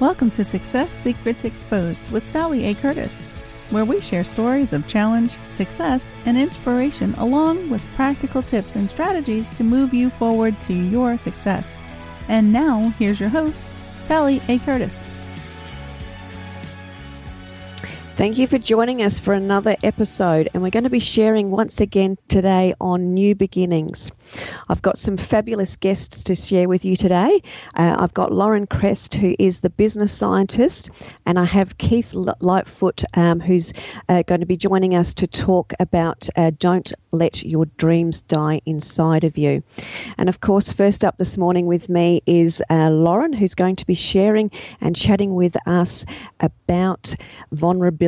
Welcome to Success Secrets Exposed with Sally A. Curtis, where we share stories of challenge, success, and inspiration, along with practical tips and strategies to move you forward to your success. And now, here's your host, Sally A. Curtis. Thank you for joining us for another episode, and we're going to be sharing once again today on new beginnings. I've got some fabulous guests to share with you today. Uh, I've got Lauren Kress, who is the business scientist, and I have Keith Lightfoot, um, who's uh, going to be joining us to talk about uh, Don't Let Your Dreams Die Inside of You. And of course, first up this morning with me is uh, Lauren, who's going to be sharing and chatting with us about vulnerability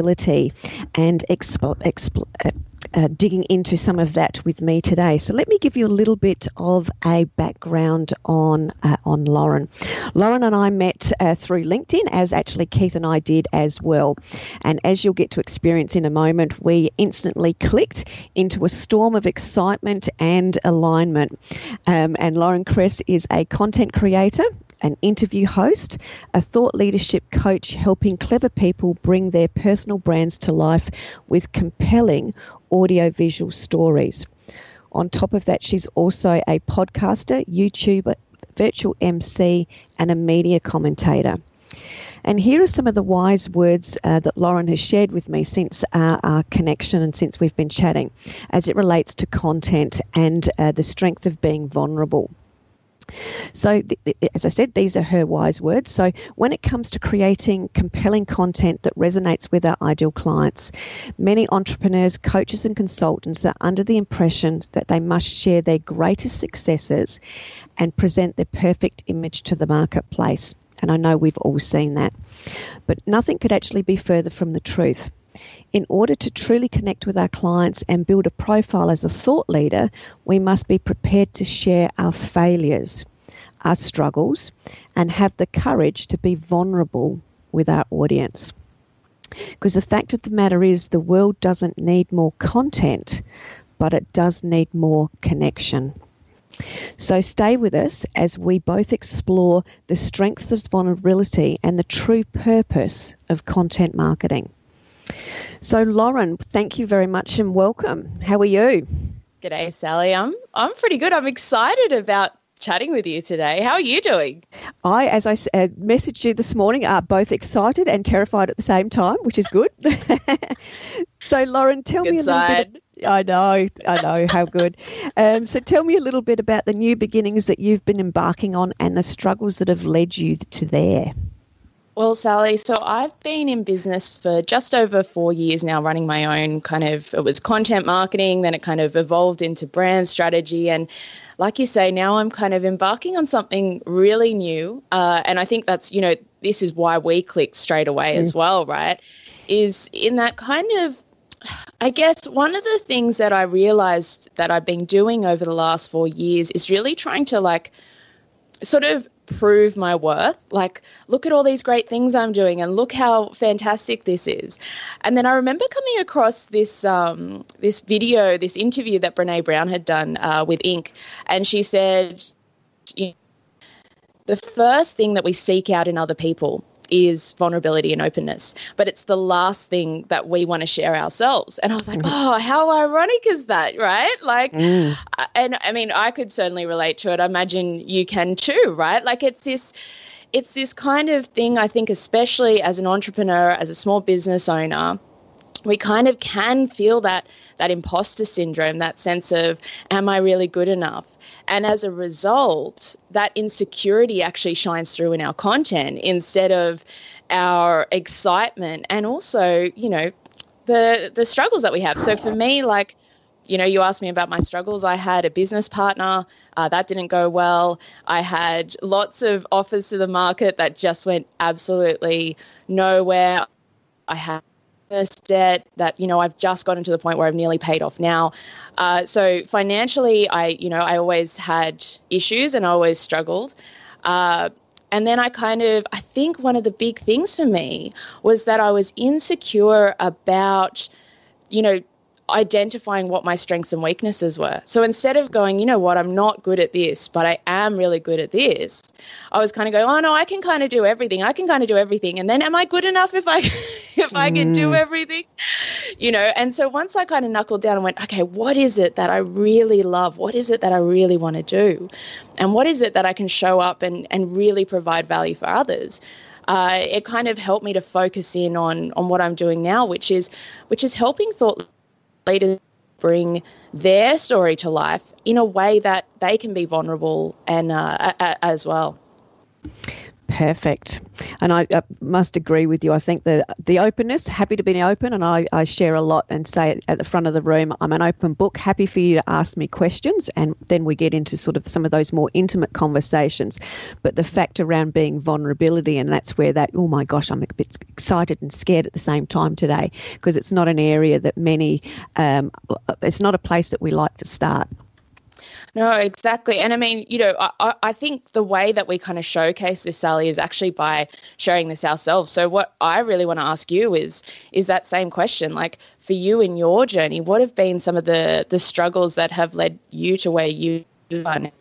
and expo- expo- uh, uh, digging into some of that with me today. So let me give you a little bit of a background on uh, on Lauren. Lauren and I met uh, through LinkedIn, as actually Keith and I did as well. And as you'll get to experience in a moment, we instantly clicked into a storm of excitement and alignment. Um, and Lauren Kress is a content creator an interview host, a thought leadership coach helping clever people bring their personal brands to life with compelling audiovisual stories. On top of that, she's also a podcaster, YouTuber, virtual MC, and a media commentator. And here are some of the wise words uh, that Lauren has shared with me since our, our, connection and since we've been chatting as it relates to content and uh, the strength of being vulnerable. So, th- as I said, these are her wise words. So, when it comes to creating compelling content that resonates with our ideal clients, many entrepreneurs, coaches, and consultants are under the impression that they must share their greatest successes and present their perfect image to the marketplace. And I know we've all seen that. But nothing could actually be further from the truth. In order to truly connect with our clients and build a profile as a thought leader, we must be prepared to share our failures, our struggles, and have the courage to be vulnerable with our audience. Because the fact of the matter is, the world doesn't need more content, but it does need more connection. So stay with us as we both explore the strengths of vulnerability and the true purpose of content marketing. So, Lauren, thank you very much and welcome. How are you? G'day, Sally. I'm I'm pretty good. I'm excited about chatting with you today. How are you doing? I, as I uh, messaged you this morning, are both excited and terrified at the same time, which is good. so, Lauren, tell good me a side. little bit. I know, I know how good. Um, so, tell me a little bit about the new beginnings that you've been embarking on and the struggles that have led you to there. Well, Sally, so I've been in business for just over four years now, running my own kind of, it was content marketing, then it kind of evolved into brand strategy. And like you say, now I'm kind of embarking on something really new. Uh, and I think that's, you know, this is why we clicked straight away mm. as well, right? Is in that kind of I guess one of the things that I realized that I've been doing over the last four years is really trying to like sort of prove my worth. Like, look at all these great things I'm doing, and look how fantastic this is. And then I remember coming across this um, this video, this interview that Brene Brown had done uh, with Inc. And she said, you know, the first thing that we seek out in other people is vulnerability and openness, but it's the last thing that we want to share ourselves. And I was like, oh, how ironic is that, right? Like, mm. and I mean, I could certainly relate to it. I imagine you can too, right? Like, it's this. It's this kind of thing, I think, especially as an entrepreneur, as a small business owner, we kind of can feel that that imposter syndrome, that sense of, am I really good enough? And as a result, that insecurity actually shines through in our content instead of our excitement and also, you know, the the struggles that we have. So for me, like, you know, you asked me about my struggles. I had a business partner uh, that didn't go well. I had lots of offers to the market that just went absolutely nowhere. I had debt that you know I've just gotten to the point where I've nearly paid off now. Uh, so financially, I you know I always had issues and I always struggled. Uh, and then I kind of I think one of the big things for me was that I was insecure about you know identifying what my strengths and weaknesses were. So instead of going, you know what, I'm not good at this, but I am really good at this, I was kind of going, oh no, I can kind of do everything. I can kind of do everything. And then am I good enough if I if I can do mm. everything? You know, and so once I kind of knuckled down and went, okay, what is it that I really love? What is it that I really want to do? And what is it that I can show up and, and really provide value for others? Uh, it kind of helped me to focus in on on what I'm doing now, which is which is helping thought leaders bring their story to life in a way that they can be vulnerable and uh, a, a, as well. Perfect. And I, I, must agree with you. I think the the openness, happy to be open, and I, I share a lot and say at the front of the room, I'm an open book, happy for you to ask me questions, and then we get into sort of some of those more intimate conversations. But the fact around being vulnerability, and that's where that, oh my gosh, I'm a bit excited and scared at the same time today, because it's not an area that many, um, it's not a place that we like to start. No, exactly. And I mean, you know, I, I think the way that we kind of showcase this, Sally, is actually by sharing this ourselves. So what I really want to ask you is is that same question. Like for you in your journey, what have been some of the the struggles that have led you to where you are now?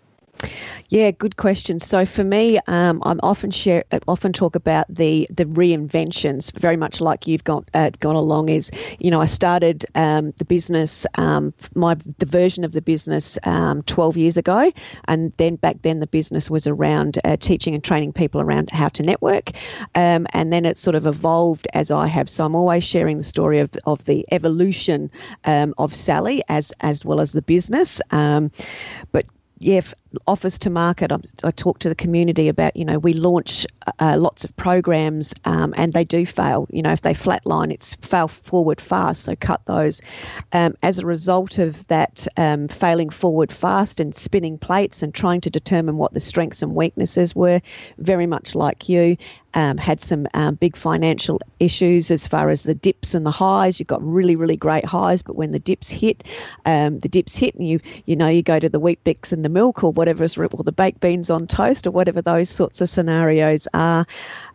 Yeah, good question. So for me, um, I'm often share, often talk about the the reinventions, very much like you've gone uh, gone along. Is you know I started um, the business, um, my the version of the business um, 12 years ago, and then back then the business was around uh, teaching and training people around how to network, um, and then it sort of evolved as I have. So I'm always sharing the story of of the evolution um, of Sally as as well as the business, but yeah, offers to market. I, I talk to the community about, you know, we launch uh, lots of programs um, and they do fail. You know, if they flatline, it's fail forward fast. So cut those. Um, as a result of that um, failing forward fast and spinning plates and trying to determine what the strengths and weaknesses were, very much like you, um, had some um, big financial issues as far as the dips and the highs. You've got really, really great highs, but when the dips hit, um, the dips hit, and you you know you go to the Weet-Bix and the milk or whatever's or the baked beans on toast or whatever those sorts of scenarios are,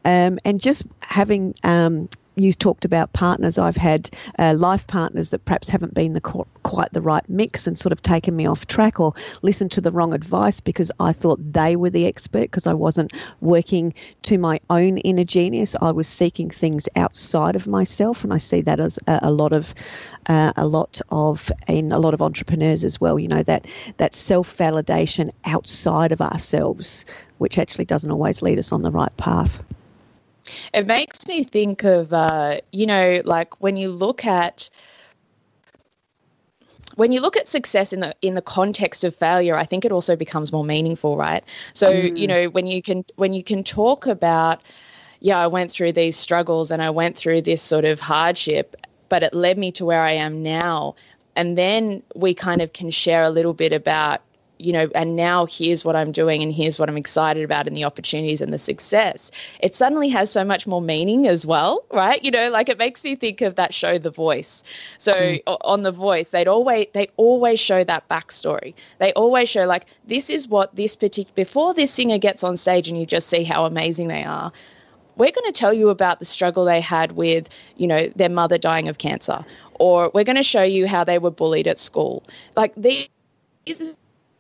um, and just having um, you talked about partners. I've had uh, life partners that perhaps haven't been the quite the right mix and sort of taken me off track or listened to the wrong advice because I thought they were the expert because I wasn't working to my own inner genius. I was seeking things outside of myself, and I see that as a, a lot of uh, a lot of in a lot of entrepreneurs as well. You know that that self validation outside of ourselves, which actually doesn't always lead us on the right path. It makes me think of, uh, you know, like when you look at when you look at success in the in the context of failure, I think it also becomes more meaningful, right? So mm. you know when you can when you can talk about, yeah, I went through these struggles and I went through this sort of hardship, but it led me to where I am now, and then we kind of can share a little bit about you know, and now here's what I'm doing and here's what I'm excited about and the opportunities and the success. It suddenly has so much more meaning as well, right? You know, like it makes me think of that show, The Voice. So mm. on The Voice, they'd always they always show that backstory. They always show like this is what this particular before this singer gets on stage and you just see how amazing they are we're going to tell you about the struggle they had with, you know, their mother dying of cancer, or we're going to show you how they were bullied at school. Like these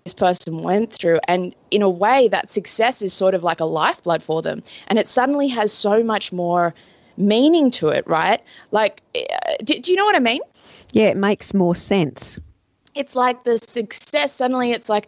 this person went through. And in a way that success is sort of like a lifeblood for them. And it suddenly has so much more meaning to it right? Like eh, do, do you know what i mean? Yeah it makes more sense. It's like the success suddenly it's like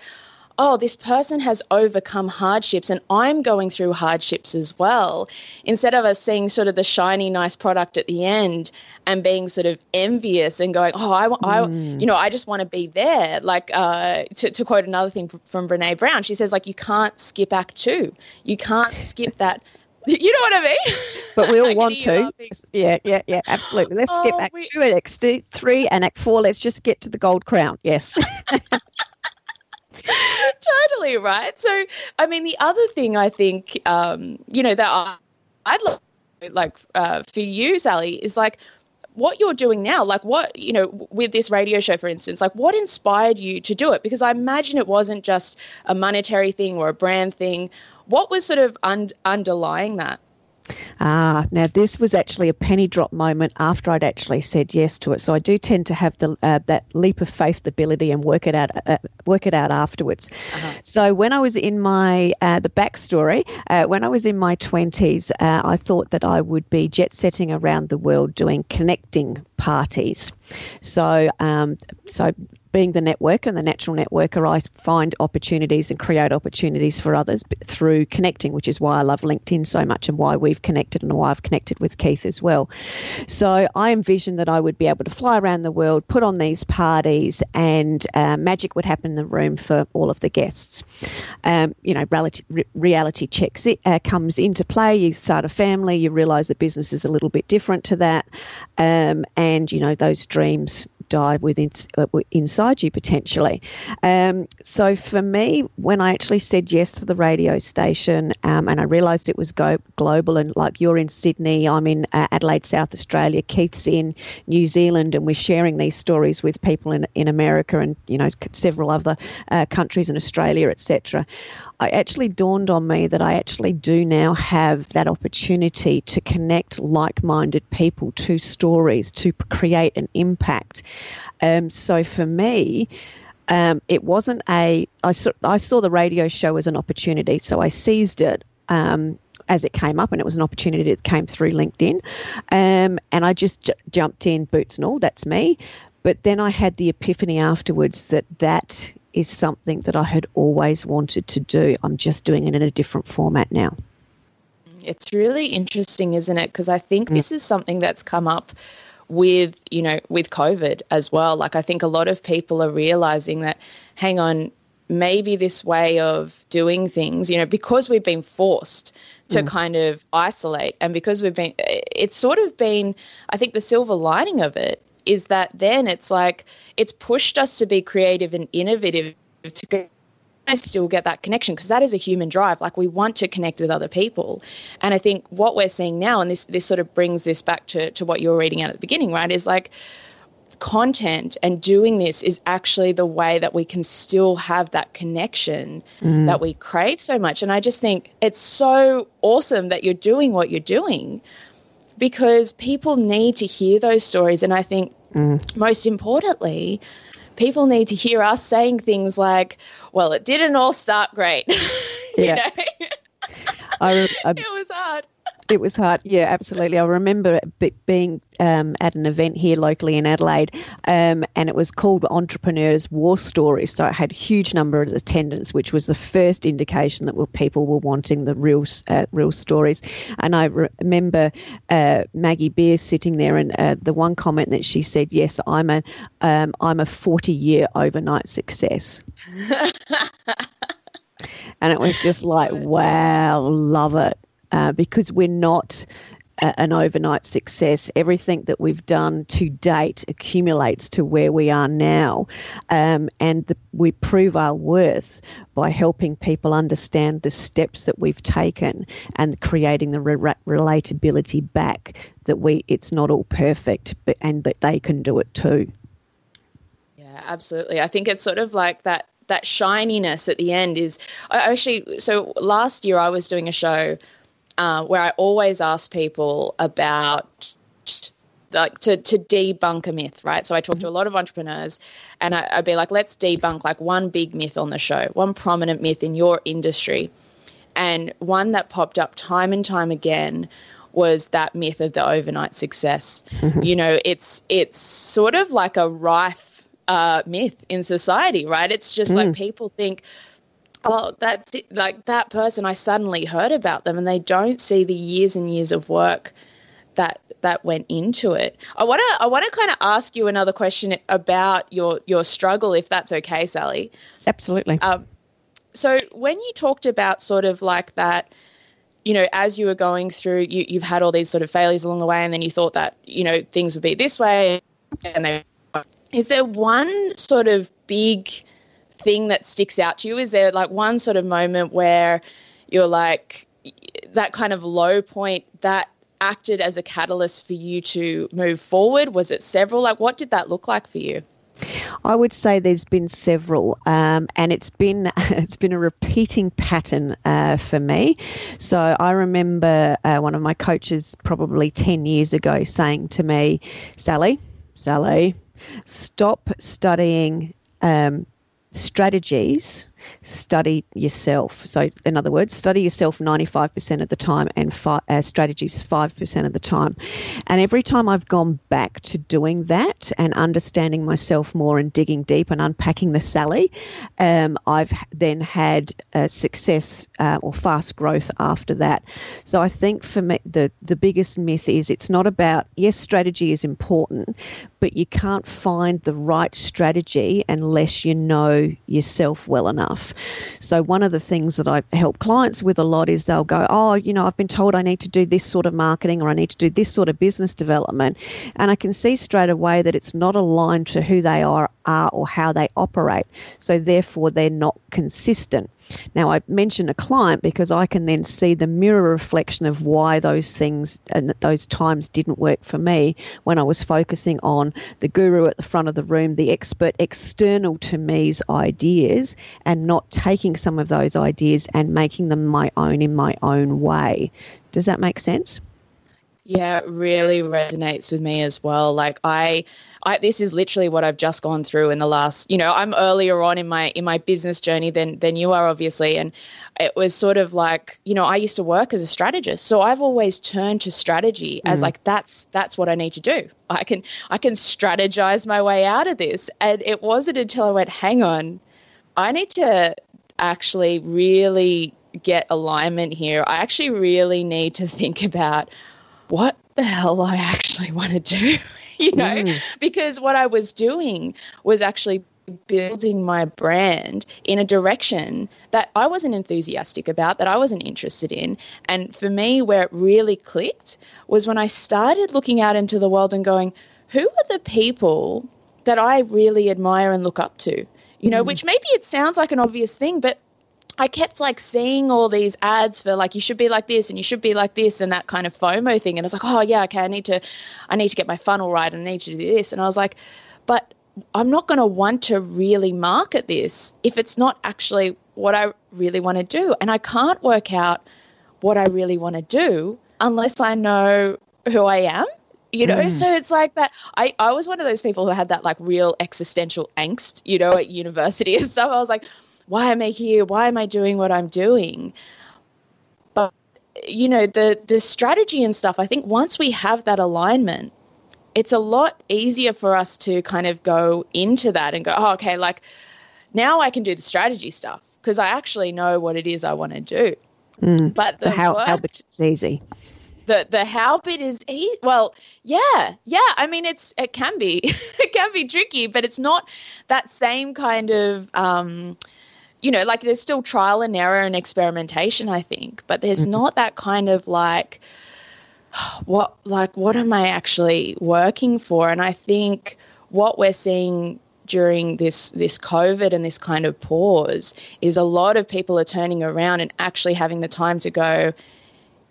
oh, this person has overcome hardships and I'm going through hardships as well. Instead of us seeing sort of the shiny, nice product at the end and being sort of envious and going, oh, I, I mm. you know, I just want to be there. Like uh, to, to quote another thing from Brene Brown, she says, like, you can't skip act two. You can't skip that. You know what I mean? But we all want to. Yeah, yeah, yeah, absolutely. Let's oh, skip Act we... two, Act three, and Act four. Let's just get to the gold crown. Yes. totally right. So, I mean, the other thing I think, um, you know, that I'd love, like, uh, for you, Sally, is like what you're doing now. Like, what, you know, with this radio show, for instance, like, what inspired you to do it? Because I imagine it wasn't just a monetary thing or a brand thing. What was sort of un- underlying that? Ah, now this was actually a penny drop moment after I'd actually said yes to it. So I do tend to have the uh, that leap of faith ability and work it out uh, work it out afterwards. Uh-huh. So when I was in my uh, the backstory, uh, when I was in my twenties, uh, I thought that I would be jet setting around the world doing connecting parties. So um, so being the networker and the natural networker, I find opportunities and create opportunities for others through connecting, which is why I love LinkedIn so much and why we've connected and why I've connected with Keith as well. So I envisioned that I would be able to fly around the world, put on these parties, and uh, magic would happen in the room for all of the guests. Um, you know, reality, reality checks it, uh, comes into play. You start a family, you realise the business is a little bit different to that, um, and you know those dreams die within uh, inside you potentially. Um, so for me, when I actually said yes to the radio station, um, and I realised it was go global, and like you're in Sydney, I'm in uh, Adelaide, South Australia, Keith's in New Zealand, and we're sharing these stories with people in in America and you know several other uh, countries in Australia, etc. I actually dawned on me that I actually do now have that opportunity to connect like minded people to stories to create an impact. Um, so for me, um, it wasn't a. I saw, I saw the radio show as an opportunity, so I seized it. Um, as it came up, and it was an opportunity that came through LinkedIn. Um, and I just j- jumped in, boots and all, that's me. But then I had the epiphany afterwards that that is something that I had always wanted to do. I'm just doing it in a different format now. It's really interesting, isn't it? Because I think mm. this is something that's come up with, you know, with COVID as well. Like, I think a lot of people are realizing that, hang on, maybe this way of doing things, you know, because we've been forced to mm. kind of isolate and because we've been, it's sort of been, I think the silver lining of it is that then it's like it's pushed us to be creative and innovative to go still get that connection because that is a human drive like we want to connect with other people and i think what we're seeing now and this this sort of brings this back to to what you were reading out at the beginning right is like content and doing this is actually the way that we can still have that connection mm. that we crave so much and i just think it's so awesome that you're doing what you're doing because people need to hear those stories. And I think mm. most importantly, people need to hear us saying things like, well, it didn't all start great. yeah. I, I, it was hard. It was hard. Yeah, absolutely. I remember being um, at an event here locally in Adelaide, um, and it was called Entrepreneurs War Stories. So it had a huge number of attendance, which was the first indication that people were wanting the real, uh, real stories. And I re- remember uh, Maggie Beer sitting there, and uh, the one comment that she said, "Yes, I'm a, um, I'm a 40 year overnight success." and it was just like, wow, love it uh, because we're not a, an overnight success. Everything that we've done to date accumulates to where we are now. Um, and the, we prove our worth by helping people understand the steps that we've taken and creating the re- relatability back that we it's not all perfect but and that they can do it too. Yeah, absolutely. I think it's sort of like that that shininess at the end is I actually so last year I was doing a show uh, where I always ask people about like to, to debunk a myth, right? So I talk to a lot of entrepreneurs and I, I'd be like, let's debunk like one big myth on the show, one prominent myth in your industry. And one that popped up time and time again was that myth of the overnight success. Mm-hmm. You know, it's it's sort of like a rife uh, myth in society, right? It's just mm. like people think, oh, that's it. like that person. I suddenly heard about them, and they don't see the years and years of work that that went into it. I want to I want to kind of ask you another question about your your struggle, if that's okay, Sally. Absolutely. Um, so when you talked about sort of like that, you know, as you were going through, you you've had all these sort of failures along the way, and then you thought that you know things would be this way, and they. Is there one sort of big thing that sticks out to you? Is there like one sort of moment where you're like that kind of low point that acted as a catalyst for you to move forward? Was it several? Like, what did that look like for you? I would say there's been several, um, and it's been it's been a repeating pattern uh, for me. So I remember uh, one of my coaches probably ten years ago saying to me, "Sally, Sally, stop studying um, strategies, study yourself. So, in other words, study yourself 95% of the time and fi- uh, strategies 5% of the time. And every time I've gone back to doing that and understanding myself more and digging deep and unpacking the Sally, um, I've then had success uh, or fast growth after that. So, I think for me, the, the biggest myth is it's not about, yes, strategy is important, but you can't find the right strategy unless you know yourself well enough. So, one of the things that I help clients with a lot is they'll go, Oh, you know, I've been told I need to do this sort of marketing or I need to do this sort of business development. And I can see straight away that it's not aligned to who they are, are or how they operate. So, therefore, they're not consistent. Now, I mention a client because I can then see the mirror reflection of why those things and those times didn't work for me when I was focusing on the guru at the front of the room, the expert external to me's ideas, and not taking some of those ideas and making them my own in my own way. Does that make sense? Yeah, it really resonates with me as well. Like I I, this is literally what I've just gone through in the last, you know, I'm earlier on in my in my business journey than than you are obviously and it was sort of like, you know, I used to work as a strategist. So I've always turned to strategy as mm. like that's that's what I need to do. I can I can strategize my way out of this. And it wasn't until I went, hang on, I need to actually really get alignment here. I actually really need to think about what the hell I actually want to do. you know, mm. because what I was doing was actually building my brand in a direction that I wasn't enthusiastic about, that I wasn't interested in. And for me, where it really clicked was when I started looking out into the world and going, who are the people that I really admire and look up to? You know, mm. which maybe it sounds like an obvious thing, but I kept like seeing all these ads for like you should be like this and you should be like this and that kind of FOMO thing. And I was like, oh yeah, okay, I need to, I need to get my funnel right and I need to do this. And I was like, but I'm not going to want to really market this if it's not actually what I really want to do. And I can't work out what I really want to do unless I know who I am. You know, mm. so it's like that. I, I was one of those people who had that like real existential angst, you know, at university and stuff. I was like, why am I here? Why am I doing what I'm doing? But you know, the the strategy and stuff, I think once we have that alignment, it's a lot easier for us to kind of go into that and go, oh, okay, like now I can do the strategy stuff because I actually know what it is I want to do. Mm, but the, the how, work, how bit is easy. The the how bit is easy. Well, yeah, yeah. I mean, it's it can be it can be tricky, but it's not that same kind of um, you know, like there's still trial and error and experimentation, I think, but there's mm-hmm. not that kind of like, what like what am I actually working for? And I think what we're seeing during this this COVID and this kind of pause is a lot of people are turning around and actually having the time to go,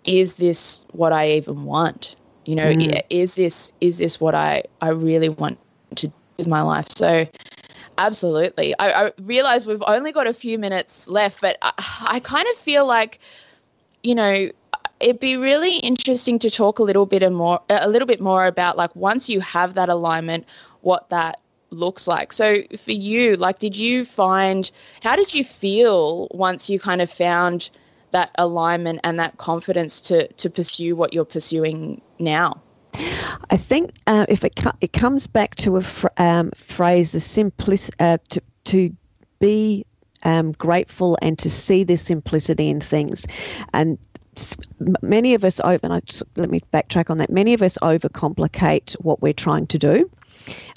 is this what I even want? You know, mm. is this is this what I I really want to do with my life? So absolutely. I, I realize we've only got a few minutes left, but I, I kind of feel like, you know, it'd be really interesting to talk a little bit more a little bit more about like once you have that alignment what that looks like so for you like did you find how did you feel once you kind of found that alignment and that confidence to to pursue what you're pursuing now I think uh, if it it comes back to a fr- um, phrase, the simplic- uh, to to be um, grateful and to see the simplicity in things, and many of us over. And I, let me backtrack on that. Many of us overcomplicate what we're trying to do,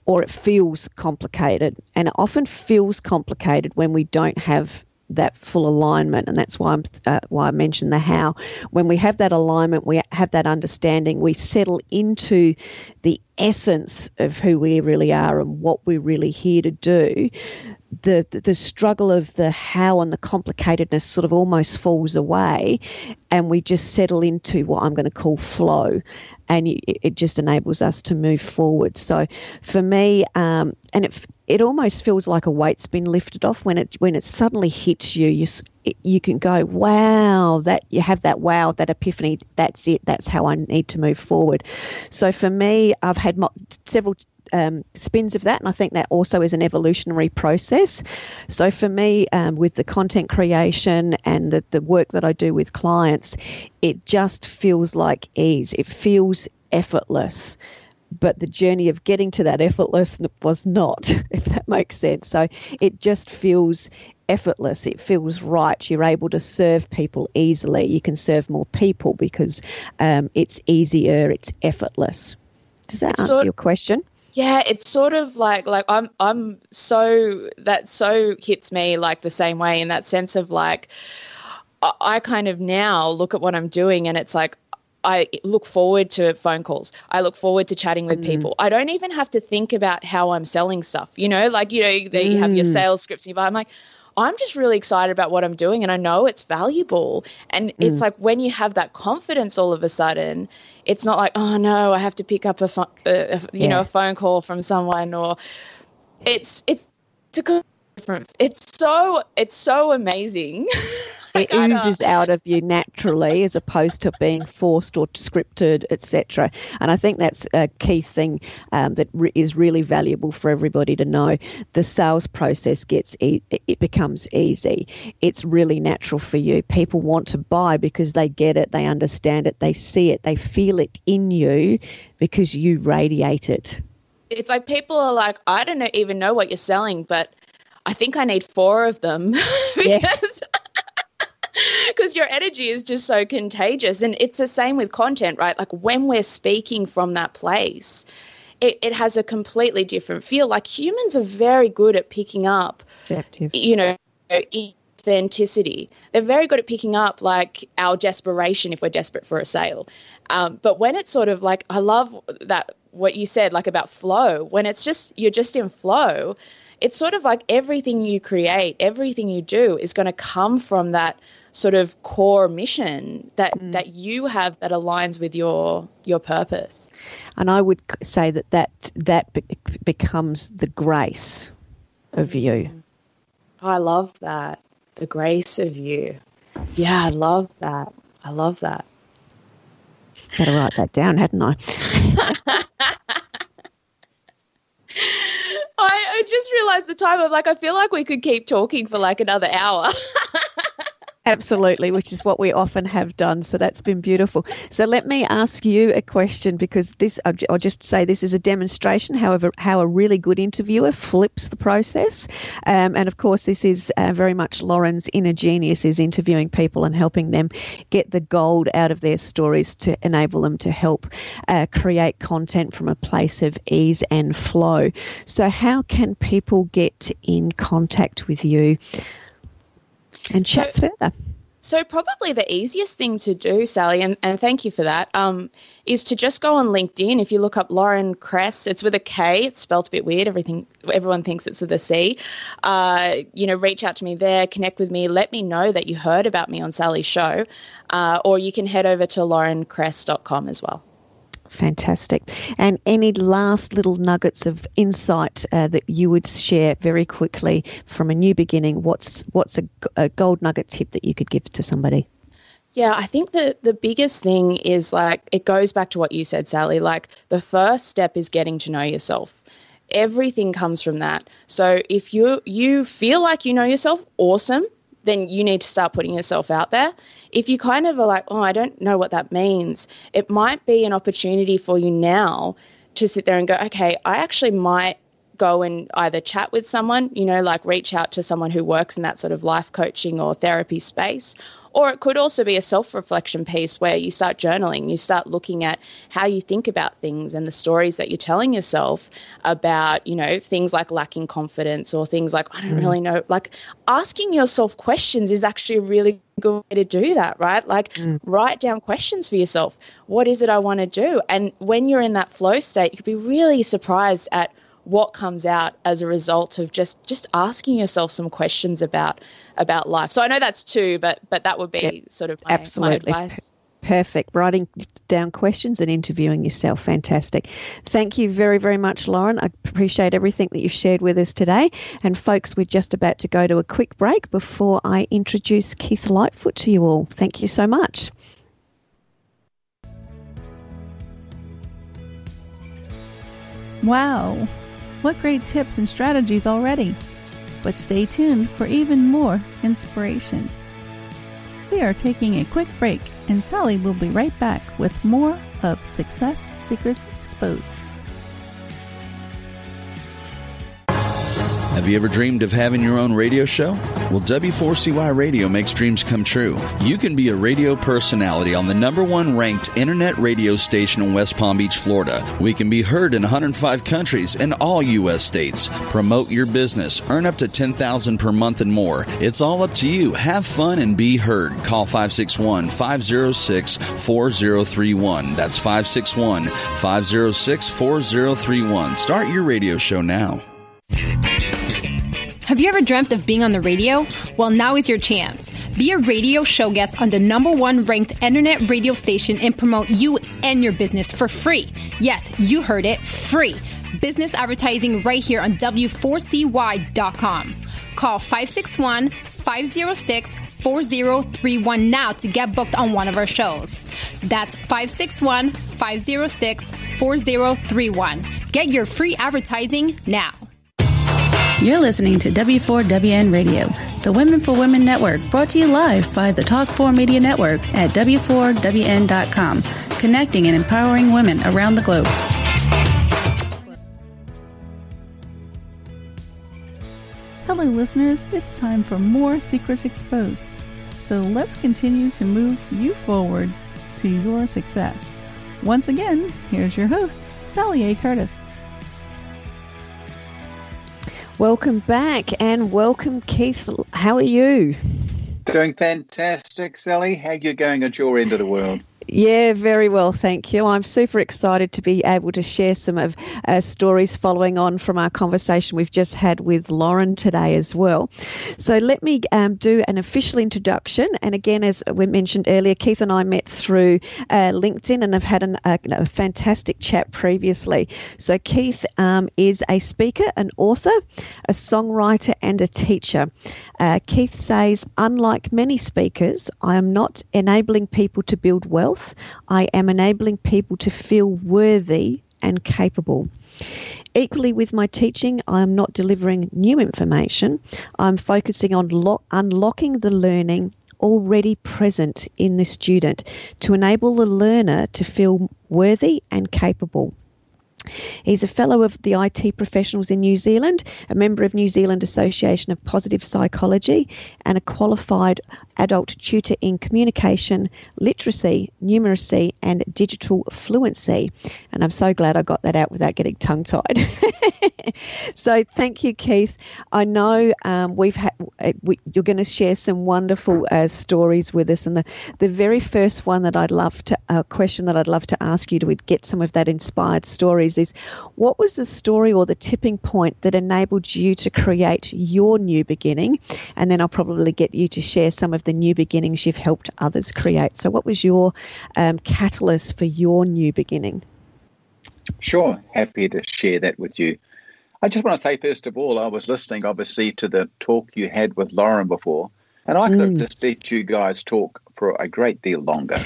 or it feels complicated, and it often feels complicated when we don't have that full alignment, and that's why I'm uh, why I mentioned the how. When we have that alignment, we have that understanding. We settle into the essence of who we really are and what we're really here to do. The, the, struggle of the how and the complicatedness sort of almost falls away, and we just settle into what I'm going to call flow and it just enables us to move forward. So for me, um, and it it almost feels like a weight's been lifted off when it when it suddenly hits you. You you can go, wow, that you have that wow, that epiphany. That's it. That's how I need to move forward. So for me, I've had mo- several um, spins of that, and I think that also is an evolutionary process. So for me, um, with the content creation and the, the work that I do with clients, it just feels like ease. It feels effortless. But the journey of getting to that effortless was not, if that makes sense. So it just feels effortless. It feels right. You're able to serve people easily. You can serve more people because um, it's easier, it's effortless. Does that answer your question? yeah it's sort of like like i'm i'm so that so hits me like the same way in that sense of like i kind of now look at what i'm doing and it's like I look forward to phone calls. I look forward to chatting with mm. people. I don't even have to think about how I'm selling stuff. You know, like you know, they mm. have your mm. sales scripts. And I'm like, I'm just really excited about what I'm doing, and I know it's valuable. And mm. it's like when you have that confidence, all of a sudden, it's not like oh no i have to pick up a, fo- uh, you yeah. know a phone call from someone or it's it's it's a different it's so it's so amazing it oozes out of you naturally as opposed to being forced or scripted etc and i think that's a key thing um, that re- is really valuable for everybody to know. The sales process gets e- it becomes easy. It's really natural for you. People want to buy because they get it they understand it they see it they feel it in you because you radiate it. It's like people are like i don't know, even know what you're selling but I think I need four of them. yes. Because your energy is just so contagious. And it's the same with content, right? Like when we're speaking from that place, it, it has a completely different feel. Like humans are very good at picking up, Objective. you know, authenticity. They're very good at picking up like our desperation if we're desperate for a sale. Um, but when it's sort of like, I love that what you said, like about flow, when it's just, you're just in flow, it's sort of like everything you create, everything you do is going to come from that sort of core mission that mm. that you have that aligns with your your purpose. And I would say that that that be- becomes the grace of you. Mm. I love that. The grace of you. Yeah, I love that. I love that. Better write that down, hadn't I? I, just realized the time. I'm like, I feel like we could keep talking for like another hour. Absolutely, which is what we often have done. So that's been beautiful. So let me ask you a question because this, I'll just say this is a demonstration, however, how a really good interviewer flips the process. Um, and of course, this is uh, very much Lauren's inner genius is interviewing people and helping them get the gold out of their stories to enable them to help uh, create content from a place of ease and flow. So, how can people get in contact with you? And chat so, further. So probably the easiest thing to do, Sally, and, and thank you for that, um, is to just go on LinkedIn. If you look up Lauren Kress, it's with a K. It's spelled a bit weird. Everything everyone thinks it's with a C. Uh, you know, reach out to me there, connect with me, let me know that you heard about me on Sally's show, uh, or you can head over to laurenkress.com as well. Fantastic. And any last little nuggets of insight uh, that you would share very quickly from a new beginning? What's what's a, a gold nugget tip that you could give to somebody? Yeah, I think the the biggest thing is like it goes back to what you said, Sally. Like the first step is getting to know yourself. Everything comes from that. So if you you feel like you know yourself, awesome then you need to start putting yourself out there. If you kind of are like, oh, I don't know what that means, it might be an opportunity for you now to sit there and go, okay, I actually might go and either chat with someone, you know, like reach out to someone who works in that sort of life coaching or therapy space, or it could also be a self reflection piece where you start journaling, you start looking at how you think about things and the stories that you're telling yourself about, you know, things like lacking confidence or things like, I don't mm. really know. Like asking yourself questions is actually a really good way to do that, right? Like mm. write down questions for yourself. What is it I want to do? And when you're in that flow state, you could be really surprised at what comes out as a result of just just asking yourself some questions about about life. So I know that's two, but but that would be yep, sort of my, absolutely. My advice. Perfect. Writing down questions and interviewing yourself. Fantastic. Thank you very, very much, Lauren. I appreciate everything that you've shared with us today. And, folks, we're just about to go to a quick break before I introduce Keith Lightfoot to you all. Thank you so much. Wow. What great tips and strategies already! But stay tuned for even more inspiration. We are taking a quick break, and Sally will be right back with more of Success Secrets Exposed. Have you ever dreamed of having your own radio show? Well, W4CY Radio makes dreams come true. You can be a radio personality on the number one ranked internet radio station in West Palm Beach, Florida. We can be heard in 105 countries and all U.S. states. Promote your business, earn up to 10000 per month and more. It's all up to you. Have fun and be heard. Call 561 506 4031. That's 561 506 4031. Start your radio show now. Have you ever dreamt of being on the radio? Well, now is your chance. Be a radio show guest on the number one ranked internet radio station and promote you and your business for free. Yes, you heard it, free. Business advertising right here on W4CY.com. Call 561 506 4031 now to get booked on one of our shows. That's 561 506 4031. Get your free advertising now. You're listening to W4WN Radio, the Women for Women Network, brought to you live by the Talk 4 Media Network at W4WN.com, connecting and empowering women around the globe. Hello, listeners. It's time for more Secrets Exposed. So let's continue to move you forward to your success. Once again, here's your host, Sally A. Curtis. Welcome back and welcome, Keith. How are you? Doing fantastic, Sally. How you going at your end of the world? Yeah, very well, thank you. I'm super excited to be able to share some of uh, stories following on from our conversation we've just had with Lauren today as well. So let me um, do an official introduction. And again, as we mentioned earlier, Keith and I met through uh, LinkedIn and have had an, a, a, fantastic chat previously. So Keith um, is a speaker, an author, a songwriter, and a teacher. Uh, Keith says, unlike many speakers, I am not enabling people to build wealth. I am enabling people to feel worthy and capable. Equally, with my teaching, I am not delivering new information. I'm focusing on lo- unlocking the learning already present in the student to enable the learner to feel worthy and capable. He's a fellow of the IT professionals in New Zealand, a member of New Zealand Association of Positive Psychology, and a qualified adult tutor in communication, literacy, numeracy, and digital fluency. And I'm so glad I got that out without getting tongue tied. so thank you, Keith. I know um, we've uh, we, you're going to share some wonderful uh, stories with us, and the the very first one that I'd love to a uh, question that I'd love to ask you to get some of that inspired stories is, what was the story or the tipping point that enabled you to create your new beginning, and then I'll probably get you to share some of the new beginnings you've helped others create. So, what was your um, catalyst for your new beginning? Sure, happy to share that with you. I just want to say, first of all, I was listening, obviously, to the talk you had with Lauren before, and I could mm. have just let you guys talk for a great deal longer.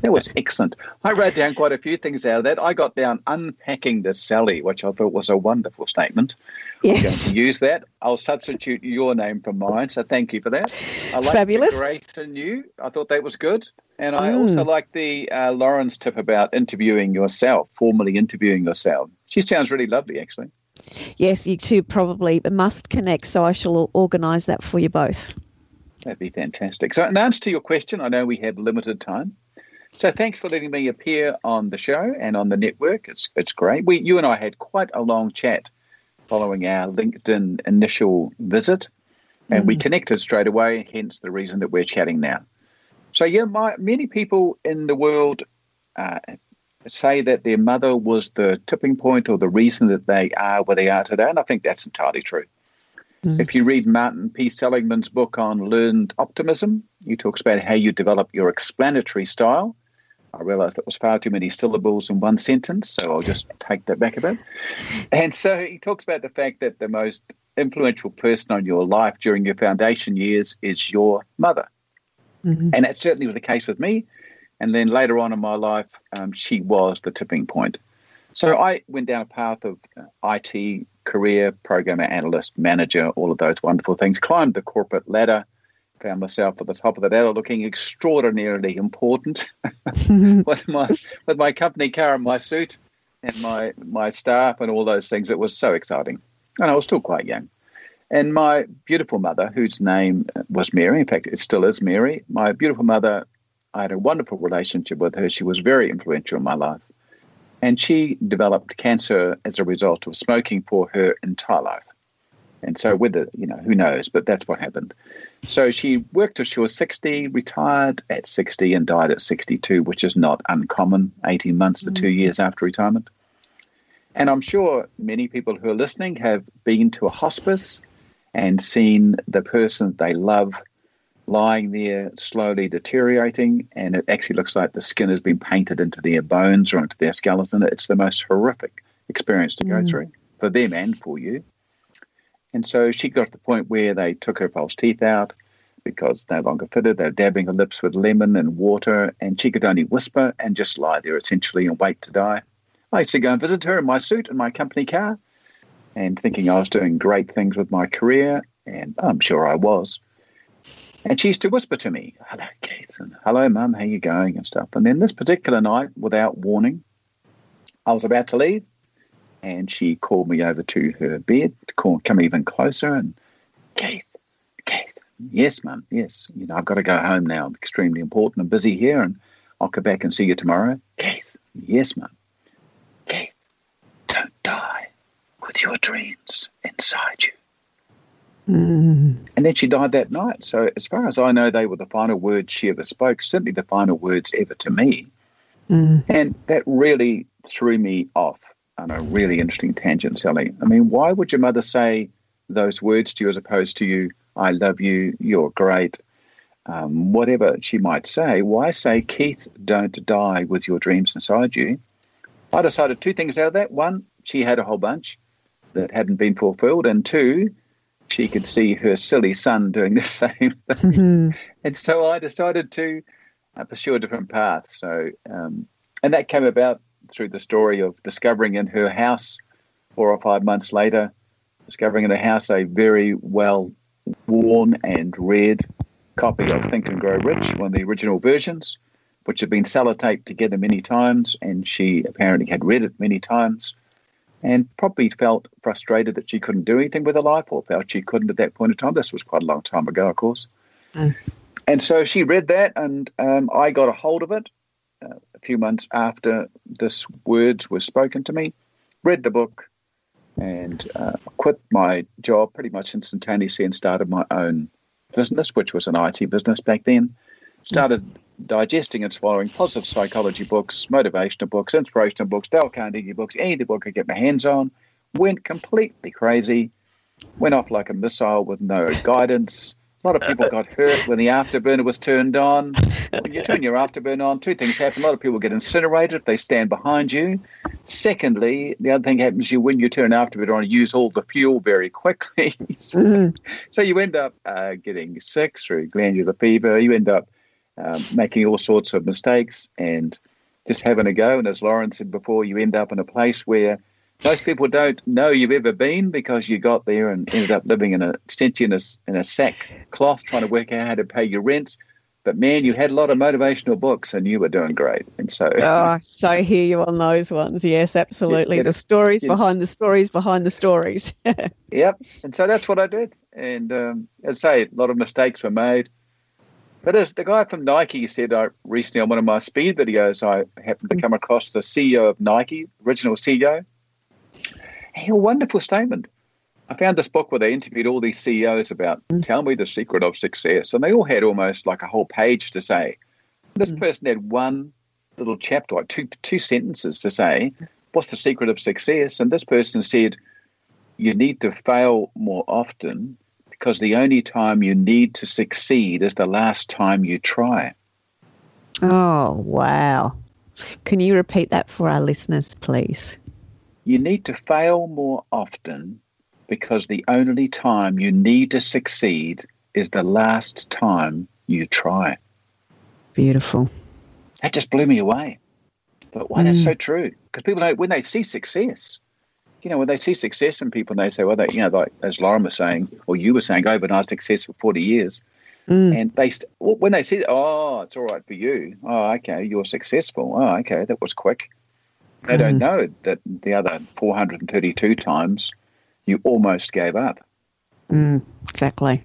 that was excellent. I wrote down quite a few things out of that. I got down unpacking the Sally, which I thought was a wonderful statement. Yes. I'm going to use that. I'll substitute your name for mine, so thank you for that. I like Fabulous. Grace and you. I thought that was good. And I mm. also like the uh, Lauren's tip about interviewing yourself, formally interviewing yourself. She sounds really lovely, actually. Yes, you two probably must connect, so I shall organise that for you both. That'd be fantastic. So, in answer to your question, I know we have limited time. So, thanks for letting me appear on the show and on the network. It's it's great. We, you and I had quite a long chat following our LinkedIn initial visit, and mm. we connected straight away. Hence the reason that we're chatting now. So, yeah, my, many people in the world uh, say that their mother was the tipping point or the reason that they are where they are today. And I think that's entirely true. Mm. If you read Martin P. Seligman's book on learned optimism, he talks about how you develop your explanatory style. I realized that was far too many syllables in one sentence, so I'll just take that back a bit. And so he talks about the fact that the most influential person on your life during your foundation years is your mother. Mm-hmm. And that certainly was the case with me. And then later on in my life, um, she was the tipping point. So I went down a path of uh, IT career, programmer, analyst, manager, all of those wonderful things, climbed the corporate ladder, found myself at the top of the ladder looking extraordinarily important with, my, with my company car and my suit and my, my staff and all those things. It was so exciting. And I was still quite young. And my beautiful mother, whose name was Mary, in fact, it still is Mary, my beautiful mother I had a wonderful relationship with her. She was very influential in my life. And she developed cancer as a result of smoking for her entire life. And so, whether, you know, who knows, but that's what happened. So she worked till she was 60, retired at 60, and died at 62, which is not uncommon, 18 months to mm. two years after retirement. And I'm sure many people who are listening have been to a hospice and seen the person they love lying there slowly deteriorating, and it actually looks like the skin has been painted into their bones or into their skeleton. It's the most horrific experience to go mm. through for them and for you. And so she got to the point where they took her false teeth out because no longer fitted. They're dabbing her lips with lemon and water, and she could only whisper and just lie there essentially and wait to die. I used to go and visit her in my suit in my company car and thinking I was doing great things with my career, and I'm sure I was. And she used to whisper to me, hello, Keith, and hello, mum, how you going, and stuff. And then this particular night, without warning, I was about to leave, and she called me over to her bed to call, come even closer. And Keith, Keith, yes, mum, yes. You know, I've got to go home now. I'm extremely important. I'm busy here, and I'll come back and see you tomorrow. Keith, yes, mum. Keith, don't die with your dreams inside you. Mm. And then she died that night. So, as far as I know, they were the final words she ever spoke, certainly the final words ever to me. Mm. And that really threw me off on a really interesting tangent, Sally. I mean, why would your mother say those words to you as opposed to you, I love you, you're great, um, whatever she might say? Why say, Keith, don't die with your dreams inside you? I decided two things out of that. One, she had a whole bunch that hadn't been fulfilled. And two, she could see her silly son doing the same thing. Mm-hmm. And so I decided to uh, pursue a different path. So, um, and that came about through the story of discovering in her house four or five months later, discovering in her house a very well worn and read copy of Think and Grow Rich, one of the original versions, which had been sellotaped together many times, and she apparently had read it many times. And probably felt frustrated that she couldn't do anything with her life or felt she couldn't at that point in time. This was quite a long time ago, of course. Mm. And so she read that, and um, I got a hold of it uh, a few months after this words were spoken to me, read the book, and uh, quit my job pretty much instantaneously and started my own business, which was an IT business back then. Started digesting and swallowing positive psychology books, motivational books, inspirational books, Dale Carnegie books, any book I could get my hands on. Went completely crazy. Went off like a missile with no guidance. A lot of people got hurt when the afterburner was turned on. When you turn your afterburner on, two things happen. A lot of people get incinerated if they stand behind you. Secondly, the other thing happens you when you turn afterburner on, you use all the fuel very quickly. so, mm-hmm. so, you end up uh, getting sick through glandular fever. You end up um, making all sorts of mistakes and just having a go. And as Lauren said before, you end up in a place where most people don't know you've ever been because you got there and ended up living in a in a, in a sack cloth trying to work out how to pay your rent. But man, you had a lot of motivational books and you were doing great. And so, oh, so hear you on those ones. Yes, absolutely. the stories behind the stories behind the stories. yep. And so that's what I did. And um, as I say, a lot of mistakes were made. But as the guy from Nike said uh, recently on one of my speed videos, I happened to come across the CEO of Nike, original CEO, a wonderful statement. I found this book where they interviewed all these CEOs about mm. tell me the secret of success. And they all had almost like a whole page to say. This mm. person had one little chapter, like two two sentences to say, what's the secret of success? And this person said, you need to fail more often because the only time you need to succeed is the last time you try. Oh, wow. Can you repeat that for our listeners, please? You need to fail more often because the only time you need to succeed is the last time you try. Beautiful. That just blew me away. But why mm. that's so true? Because people know when they see success, you know, when they see success in people, and they say, well, they, you know, like as Lauren was saying, or you were saying, overnight success for 40 years. Mm. And they, st- when they see, oh, it's all right for you. Oh, okay, you're successful. Oh, okay, that was quick. They mm. don't know that the other 432 times you almost gave up. Mm, exactly.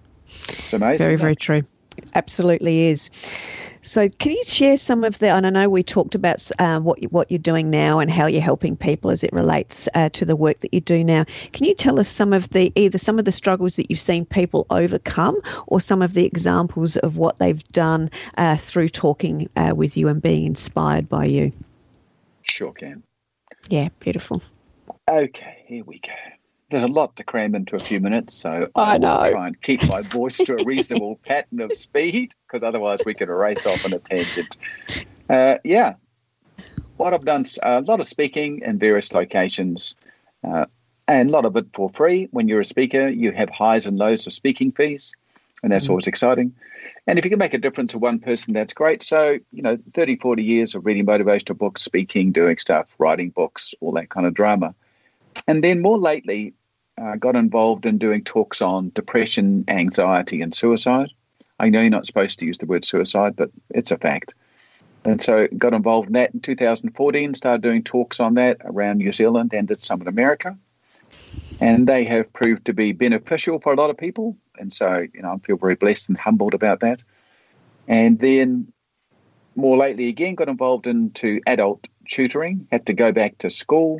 It's amazing. Very, very true. Absolutely is. So, can you share some of the? And I know we talked about um, what you, what you're doing now and how you're helping people as it relates uh, to the work that you do now. Can you tell us some of the either some of the struggles that you've seen people overcome, or some of the examples of what they've done uh, through talking uh, with you and being inspired by you? Sure can. Yeah, beautiful. Okay, here we go. There's a lot to cram into a few minutes, so I know. will try and keep my voice to a reasonable pattern of speed, because otherwise we could race off on a tangent. Uh, yeah, what I've done a lot of speaking in various locations, uh, and a lot of it for free. When you're a speaker, you have highs and lows of speaking fees, and that's mm. always exciting. And if you can make a difference to one person, that's great. So, you know, 30, 40 years of reading motivational books, speaking, doing stuff, writing books, all that kind of drama. And then more lately, uh, got involved in doing talks on depression, anxiety, and suicide. I know you're not supposed to use the word suicide, but it's a fact. And so got involved in that in 2014, started doing talks on that around New Zealand and did some in America. And they have proved to be beneficial for a lot of people. And so, you know, I feel very blessed and humbled about that. And then more lately again got involved into adult tutoring, had to go back to school,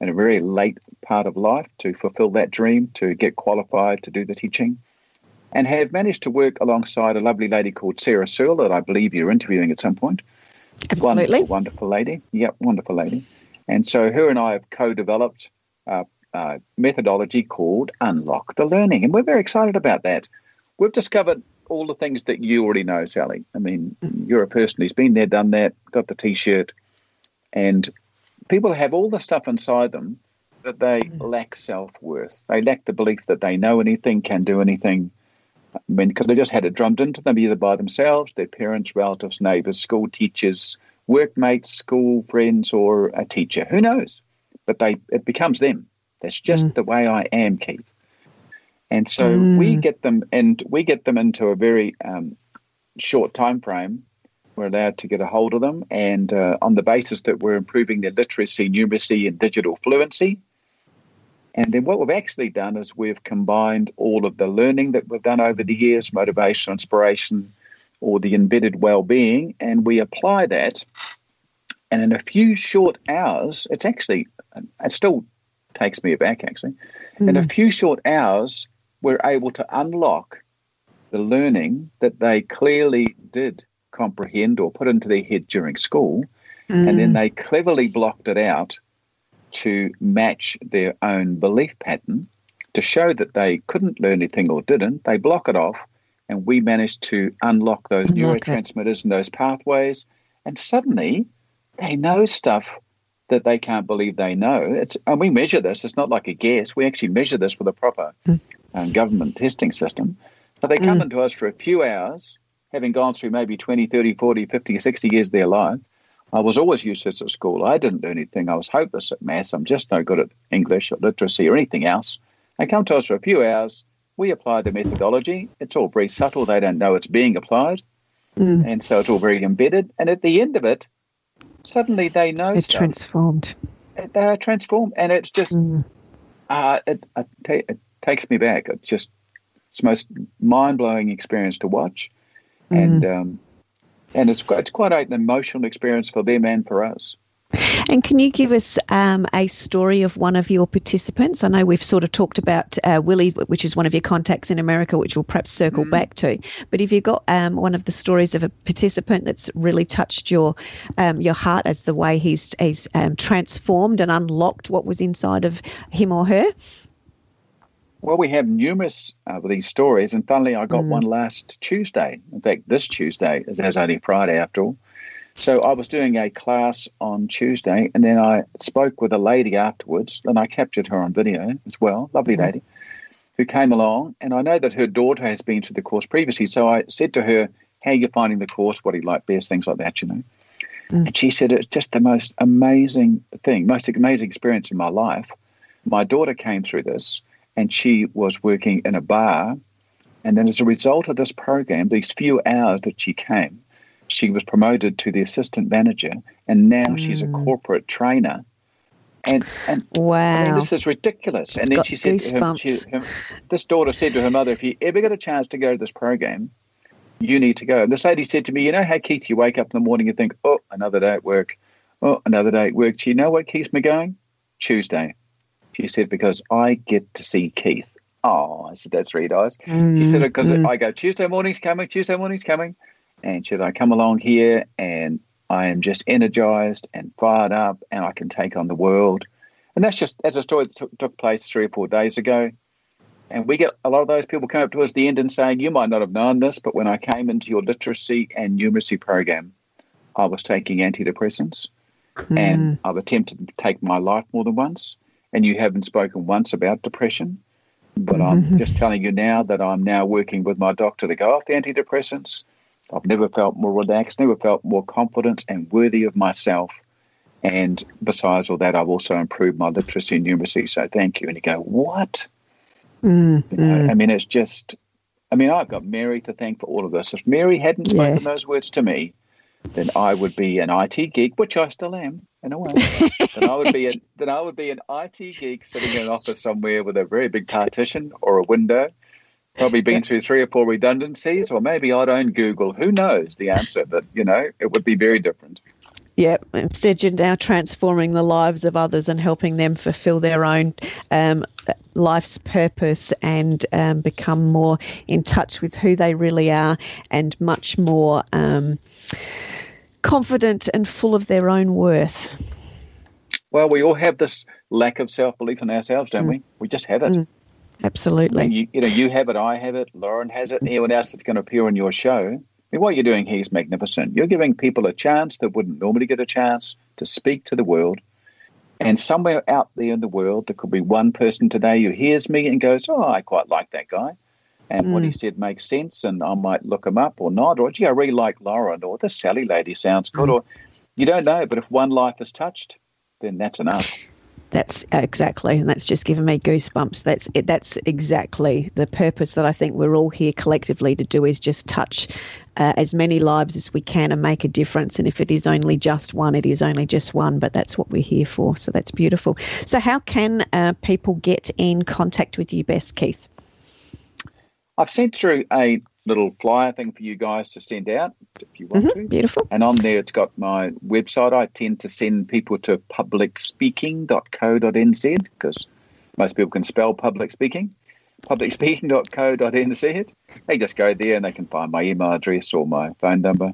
in a very late part of life to fulfill that dream, to get qualified to do the teaching, and have managed to work alongside a lovely lady called Sarah Searle that I believe you're interviewing at some point. Absolutely. Wonderful, wonderful lady. Yep, wonderful lady. And so her and I have co developed a, a methodology called Unlock the Learning. And we're very excited about that. We've discovered all the things that you already know, Sally. I mean, mm. you're a person who's been there, done that, got the t shirt, and people have all the stuff inside them that they mm. lack self worth. They lack the belief that they know anything, can do anything. I mean, because they just had it drummed into them either by themselves, their parents, relatives, neighbours, school teachers, workmates, school friends, or a teacher. Who knows? But they it becomes them. That's just mm. the way I am, Keith. And so mm. we get them, and we get them into a very um, short time frame we're allowed to get a hold of them, and uh, on the basis that we're improving their literacy, numeracy, and digital fluency, And then what we've actually done is we've combined all of the learning that we've done over the years, motivation, inspiration, or the embedded well-being, and we apply that. And in a few short hours, it's actually it still takes me aback actually. Mm. In a few short hours, we're able to unlock the learning that they clearly did comprehend or put into their head during school, mm. and then they cleverly blocked it out to match their own belief pattern to show that they couldn't learn anything or didn't. They block it off, and we managed to unlock those unlock neurotransmitters it. and those pathways. And suddenly, they know stuff that they can't believe they know. It's and we measure this. It's not like a guess. We actually measure this with a proper mm. um, government testing system. But they come mm. into us for a few hours, having gone through maybe 20, 30, 40, 50, 60 years of their life, I was always useless at school. I didn't do anything. I was hopeless at maths. I'm just no good at English or literacy or anything else. They come to us for a few hours. We apply the methodology. It's all very subtle. They don't know it's being applied. Mm. And so it's all very embedded. And at the end of it, suddenly they know It's stuff. transformed. They are transformed. And it's just, mm. uh, it, it takes me back. It's just, it's the most mind blowing experience to watch. Mm. And, um, and it's quite, it's quite an emotional experience for them and for us. And can you give us um, a story of one of your participants? I know we've sort of talked about uh, Willie, which is one of your contacts in America, which we'll perhaps circle mm. back to. But have you got um, one of the stories of a participant that's really touched your um, your heart as the way he's, he's um, transformed and unlocked what was inside of him or her? Well, we have numerous of these stories, and finally, I got mm. one last Tuesday. In fact, this Tuesday is as only Friday after all. So I was doing a class on Tuesday, and then I spoke with a lady afterwards, and I captured her on video as well. Lovely mm. lady who came along, and I know that her daughter has been to the course previously. So I said to her, "How are you finding the course? What do you like best? Things like that, you know." Mm. And she said, "It's just the most amazing thing, most amazing experience in my life." My daughter came through this and she was working in a bar. And then, as a result of this program, these few hours that she came, she was promoted to the assistant manager, and now mm. she's a hmm. corporate trainer. And, and wow, I mean, this is ridiculous. And then she said to her, she, her, this daughter said to her mother, if you ever get a chance to go to this program, you need to go. And this lady said to me, you know how Keith, you wake up in the morning and think, oh, another day at work. Oh, another day at work. Do you know what keeps me going? Tuesday. She said, because I get to see Keith. Oh, I said, that's really nice. Mm, she said, because mm. I go, Tuesday morning's coming, Tuesday morning's coming. And she said, I come along here and I am just energized and fired up and I can take on the world. And that's just as a story that took, took place three or four days ago. And we get a lot of those people come up to us at the end and saying, You might not have known this, but when I came into your literacy and numeracy program, I was taking antidepressants mm. and I've attempted to take my life more than once and you haven't spoken once about depression. But I'm mm-hmm. just telling you now that I'm now working with my doctor to go off the antidepressants. I've never felt more relaxed, never felt more confident and worthy of myself. And besides all that, I've also improved my literacy and numeracy. So thank you. And you go, what? Mm-hmm. You know, I mean, it's just, I mean, I've got Mary to thank for all of this. If Mary hadn't spoken yeah. those words to me, then I would be an IT geek, which I still am in a way. then I would be an, then I would be an IT geek sitting in an office somewhere with a very big partition or a window, probably been through three or four redundancies, or maybe I'd own Google. Who knows the answer? But you know, it would be very different. Yeah, instead you're now transforming the lives of others and helping them fulfill their own um, life's purpose and um, become more in touch with who they really are and much more um, confident and full of their own worth. Well, we all have this lack of self belief in ourselves, don't mm. we? We just have it. Mm. Absolutely. And you, you know, you have it, I have it, Lauren has it, anyone else that's going to appear on your show I mean, what you're doing here is magnificent. You're giving people a chance that wouldn't normally get a chance to speak to the world. And somewhere out there in the world, there could be one person today who hears me and goes, Oh, I quite like that guy. And mm. what he mm. said makes sense, and I might look him up or not. Or, gee, I really like Lauren, or this Sally lady sounds good. Mm. Or you don't know, but if one life is touched, then that's enough. That's exactly, and that's just given me goosebumps. That's it, that's exactly the purpose that I think we're all here collectively to do is just touch uh, as many lives as we can and make a difference. And if it is only just one, it is only just one. But that's what we're here for. So that's beautiful. So how can uh, people get in contact with you best, Keith? I've sent through a little flyer thing for you guys to send out if you want mm-hmm, to. Beautiful. And on there, it's got my website. I tend to send people to publicspeaking.co.nz because most people can spell public speaking. Publicspeaking.co.nz. They just go there and they can find my email address or my phone number.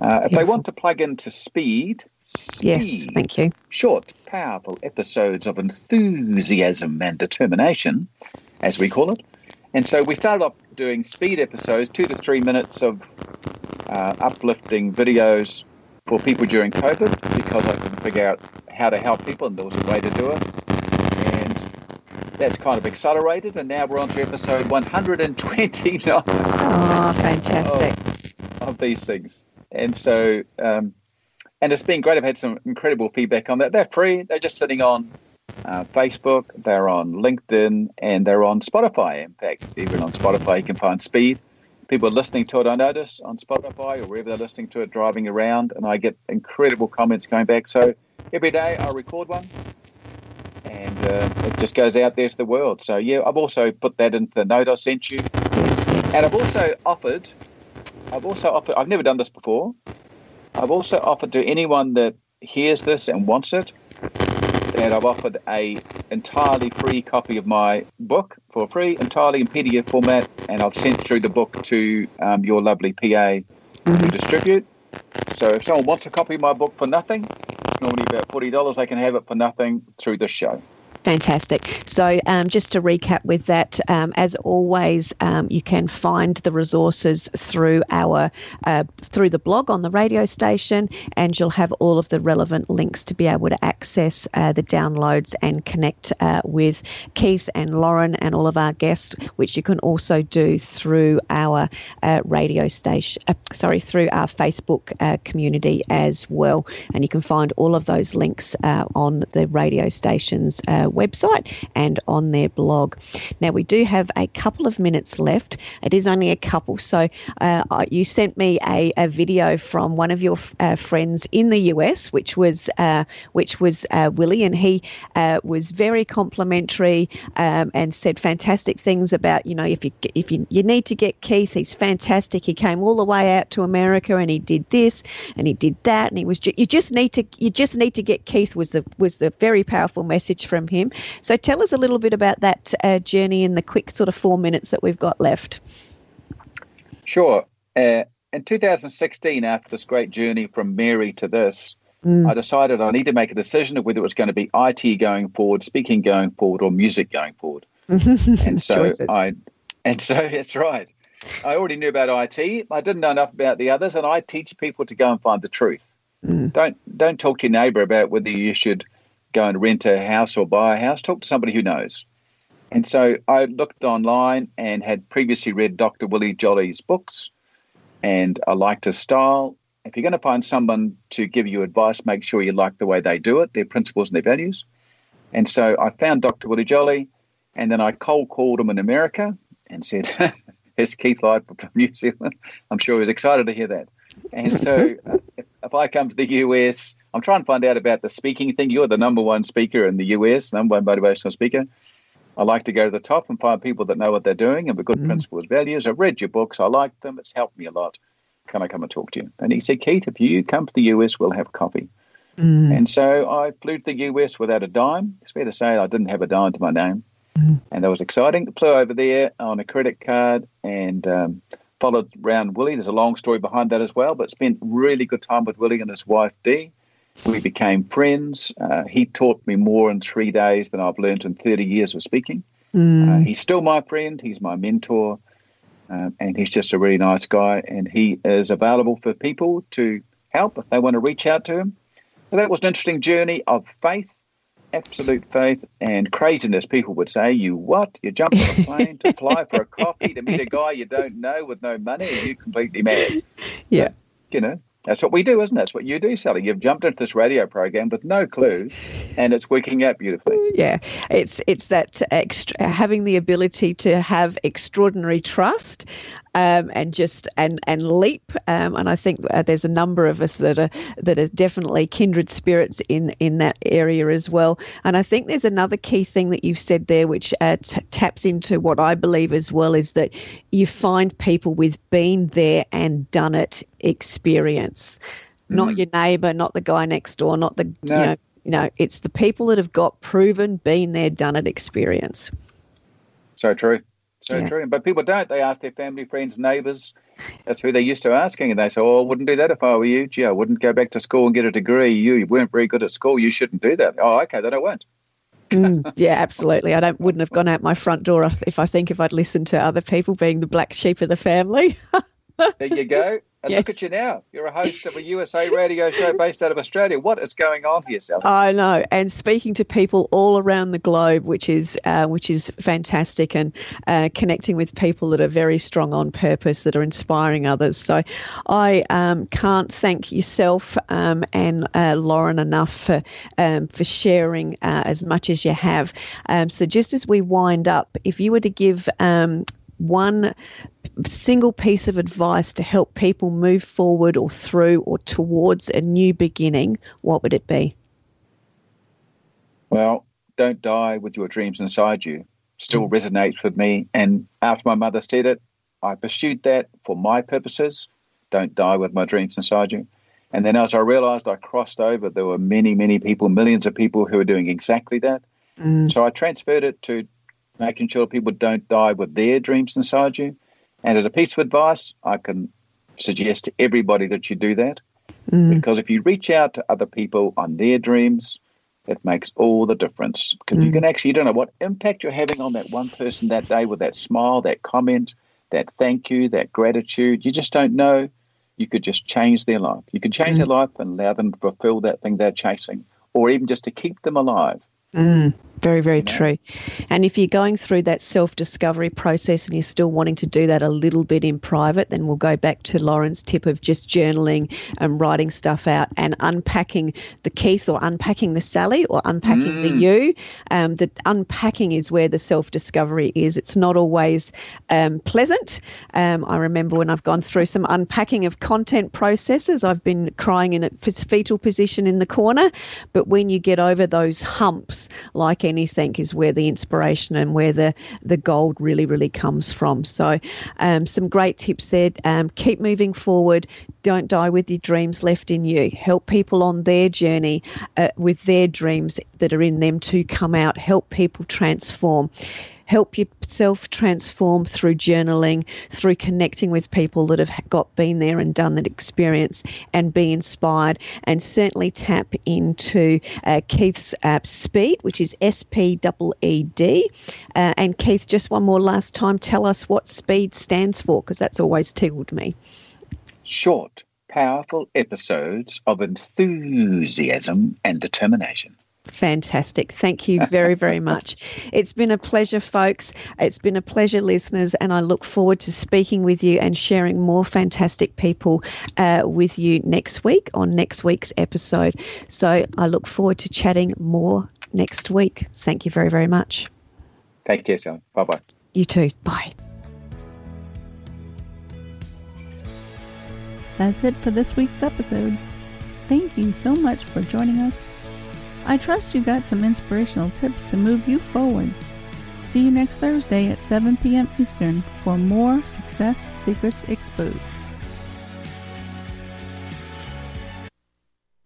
Uh, if they want to plug into speed, speed, yes, thank you. Short, powerful episodes of enthusiasm and determination, as we call it. And so we started off doing speed episodes, two to three minutes of uh, uplifting videos for people during COVID because I couldn't figure out how to help people and there was a way to do it. And that's kind of accelerated, and now we're on to episode 129. Oh, fantastic. Of, of these things. And so, um, and it's been great. I've had some incredible feedback on that. They're free, they're just sitting on uh, Facebook, they're on LinkedIn, and they're on Spotify. In fact, even on Spotify, you can find Speed. People are listening to it, I notice, on Spotify or wherever they're listening to it, driving around, and I get incredible comments going back. So every day I record one, and uh, it just goes out there to the world. So yeah, I've also put that into the note I sent you, and I've also offered. I've also offered. I've never done this before. I've also offered to anyone that hears this and wants it and I've offered a entirely free copy of my book for free, entirely in PDF format, and I've sent through the book to um, your lovely PA mm-hmm. to distribute. So if someone wants a copy of my book for nothing, normally about forty dollars, they can have it for nothing through this show. Fantastic. So, um, just to recap with that, um, as always, um, you can find the resources through our uh, through the blog on the radio station, and you'll have all of the relevant links to be able to access uh, the downloads and connect uh, with Keith and Lauren and all of our guests, which you can also do through our uh, radio station. Uh, sorry, through our Facebook uh, community as well, and you can find all of those links on the radio stations website and on their blog. Now, we do have a couple of minutes left. It is only a couple. So, uh, you sent me a, a, video from one of your uh, friends in the US, which was uh, which was uh, Willie, and he uh, was very complimentary um, and said fantastic things about you know if you if you, you need to get Keith, he's fantastic. He came all the way out to America and he did this and he did that, and he was ju- you just need to you just need to get Keith was the was the very powerful message from him. So tell us a little bit about that uh, journey in the quick sort of four minutes that we've got left. Sure. Uh, in 2016, after this great journey from Mary to this, mm. I decided I need to make a decision of whether it was going to be IT going forward, speaking going forward, or music going forward. and so Choices. I, and so that's right. I already knew about IT. I didn't know enough about the others, and I teach people to go and find the truth. Mm. Don't don't talk to your neighbour about whether you should go and rent a house or buy a house, talk to somebody who knows. And so I looked online and had previously read Dr. Willie Jolley's books, and I liked his style. If you're going to find someone to give you advice, make sure you like the way they do it, their principles and their values. And so I found Dr. Willie Jolly, and then I cold called him in America and said, Here's Keith Live from New Zealand. I'm sure he was excited to hear that. And so uh, if, I come to the US, I'm trying to find out about the speaking thing. You're the number one speaker in the US, number one motivational speaker. I like to go to the top and find people that know what they're doing and have good mm. principles, values. I've read your books. I like them. It's helped me a lot. Can I come and talk to you? And he said, Keith, if you come to the US, we'll have coffee. Mm. And so I flew to the US without a dime. It's fair to say I didn't have a dime to my name. Mm. And that was exciting. Flew over there on a credit card and um, followed around Willie. There's a long story behind that as well, but spent really good time with Willie and his wife Dee. We became friends. Uh, he taught me more in three days than I've learned in 30 years of speaking. Mm. Uh, he's still my friend. He's my mentor. Uh, and he's just a really nice guy. And he is available for people to help if they want to reach out to him. So that was an interesting journey of faith absolute faith and craziness, people would say. You what? You jump on a plane to fly for a coffee to meet a guy you don't know with no money? Are you completely mad? Yeah. But, you know, That's what we do, isn't it? That's what you do, Sally. You've jumped into this radio program with no clue, and it's working out beautifully. Yeah, it's it's that extra, having the ability to have extraordinary trust, um, and just and and leap. Um, and I think uh, there's a number of us that are that are definitely kindred spirits in in that area as well. And I think there's another key thing that you've said there, which uh, t- taps into what I believe as well, is that you find people with been there and done it experience, mm. not your neighbour, not the guy next door, not the no. you know. You know, it's the people that have got proven, been there, done it experience. So true. So yeah. true. But people don't. They ask their family, friends, neighbours. That's who they're used to asking. And they say, Oh, I wouldn't do that if I were you. Gee, I wouldn't go back to school and get a degree. You weren't very good at school. You shouldn't do that. Oh, okay, then I won't. mm, yeah, absolutely. I don't wouldn't have gone out my front door if I think if I'd listened to other people being the black sheep of the family. there you go. And yes. look at you now. You're a host of a USA radio show based out of Australia. What is going on here, Sally? I know, and speaking to people all around the globe, which is uh, which is fantastic, and uh, connecting with people that are very strong on purpose, that are inspiring others. So, I um, can't thank yourself um, and uh, Lauren enough for um, for sharing uh, as much as you have. Um, so, just as we wind up, if you were to give um, one single piece of advice to help people move forward or through or towards a new beginning, what would it be? Well, don't die with your dreams inside you. Still mm. resonates with me. And after my mother said it, I pursued that for my purposes. Don't die with my dreams inside you. And then as I realized I crossed over, there were many, many people, millions of people who were doing exactly that. Mm. So I transferred it to making sure people don't die with their dreams inside you. And as a piece of advice, I can suggest to everybody that you do that. Mm. Because if you reach out to other people on their dreams, it makes all the difference. Because mm. you can actually, you don't know what impact you're having on that one person that day with that smile, that comment, that thank you, that gratitude. You just don't know. You could just change their life. You could change mm. their life and allow them to fulfill that thing they're chasing, or even just to keep them alive. Very, very true. And if you're going through that self discovery process and you're still wanting to do that a little bit in private, then we'll go back to Lauren's tip of just journaling and writing stuff out and unpacking the Keith or unpacking the Sally or unpacking mm. the you. Um, the unpacking is where the self discovery is. It's not always um, pleasant. Um, I remember when I've gone through some unpacking of content processes, I've been crying in a fetal position in the corner. But when you get over those humps, like anything is where the inspiration and where the, the gold really, really comes from. So, um, some great tips there. Um, keep moving forward. Don't die with your dreams left in you. Help people on their journey uh, with their dreams that are in them to come out. Help people transform help yourself transform through journaling, through connecting with people that have got been there and done that experience, and be inspired. And certainly tap into uh, Keith's uh, Speed, which is S P E E D. Uh, and Keith, just one more last time, tell us what Speed stands for, because that's always tickled me. Short, powerful episodes of enthusiasm and determination. Fantastic. Thank you very, very much. It's been a pleasure, folks. It's been a pleasure, listeners, and I look forward to speaking with you and sharing more fantastic people uh, with you next week on next week's episode. So I look forward to chatting more next week. Thank you very, very much. Take care, Sean. Bye bye. You too. Bye. That's it for this week's episode. Thank you so much for joining us I trust you got some inspirational tips to move you forward. See you next Thursday at 7 p.m. Eastern for more Success Secrets Exposed.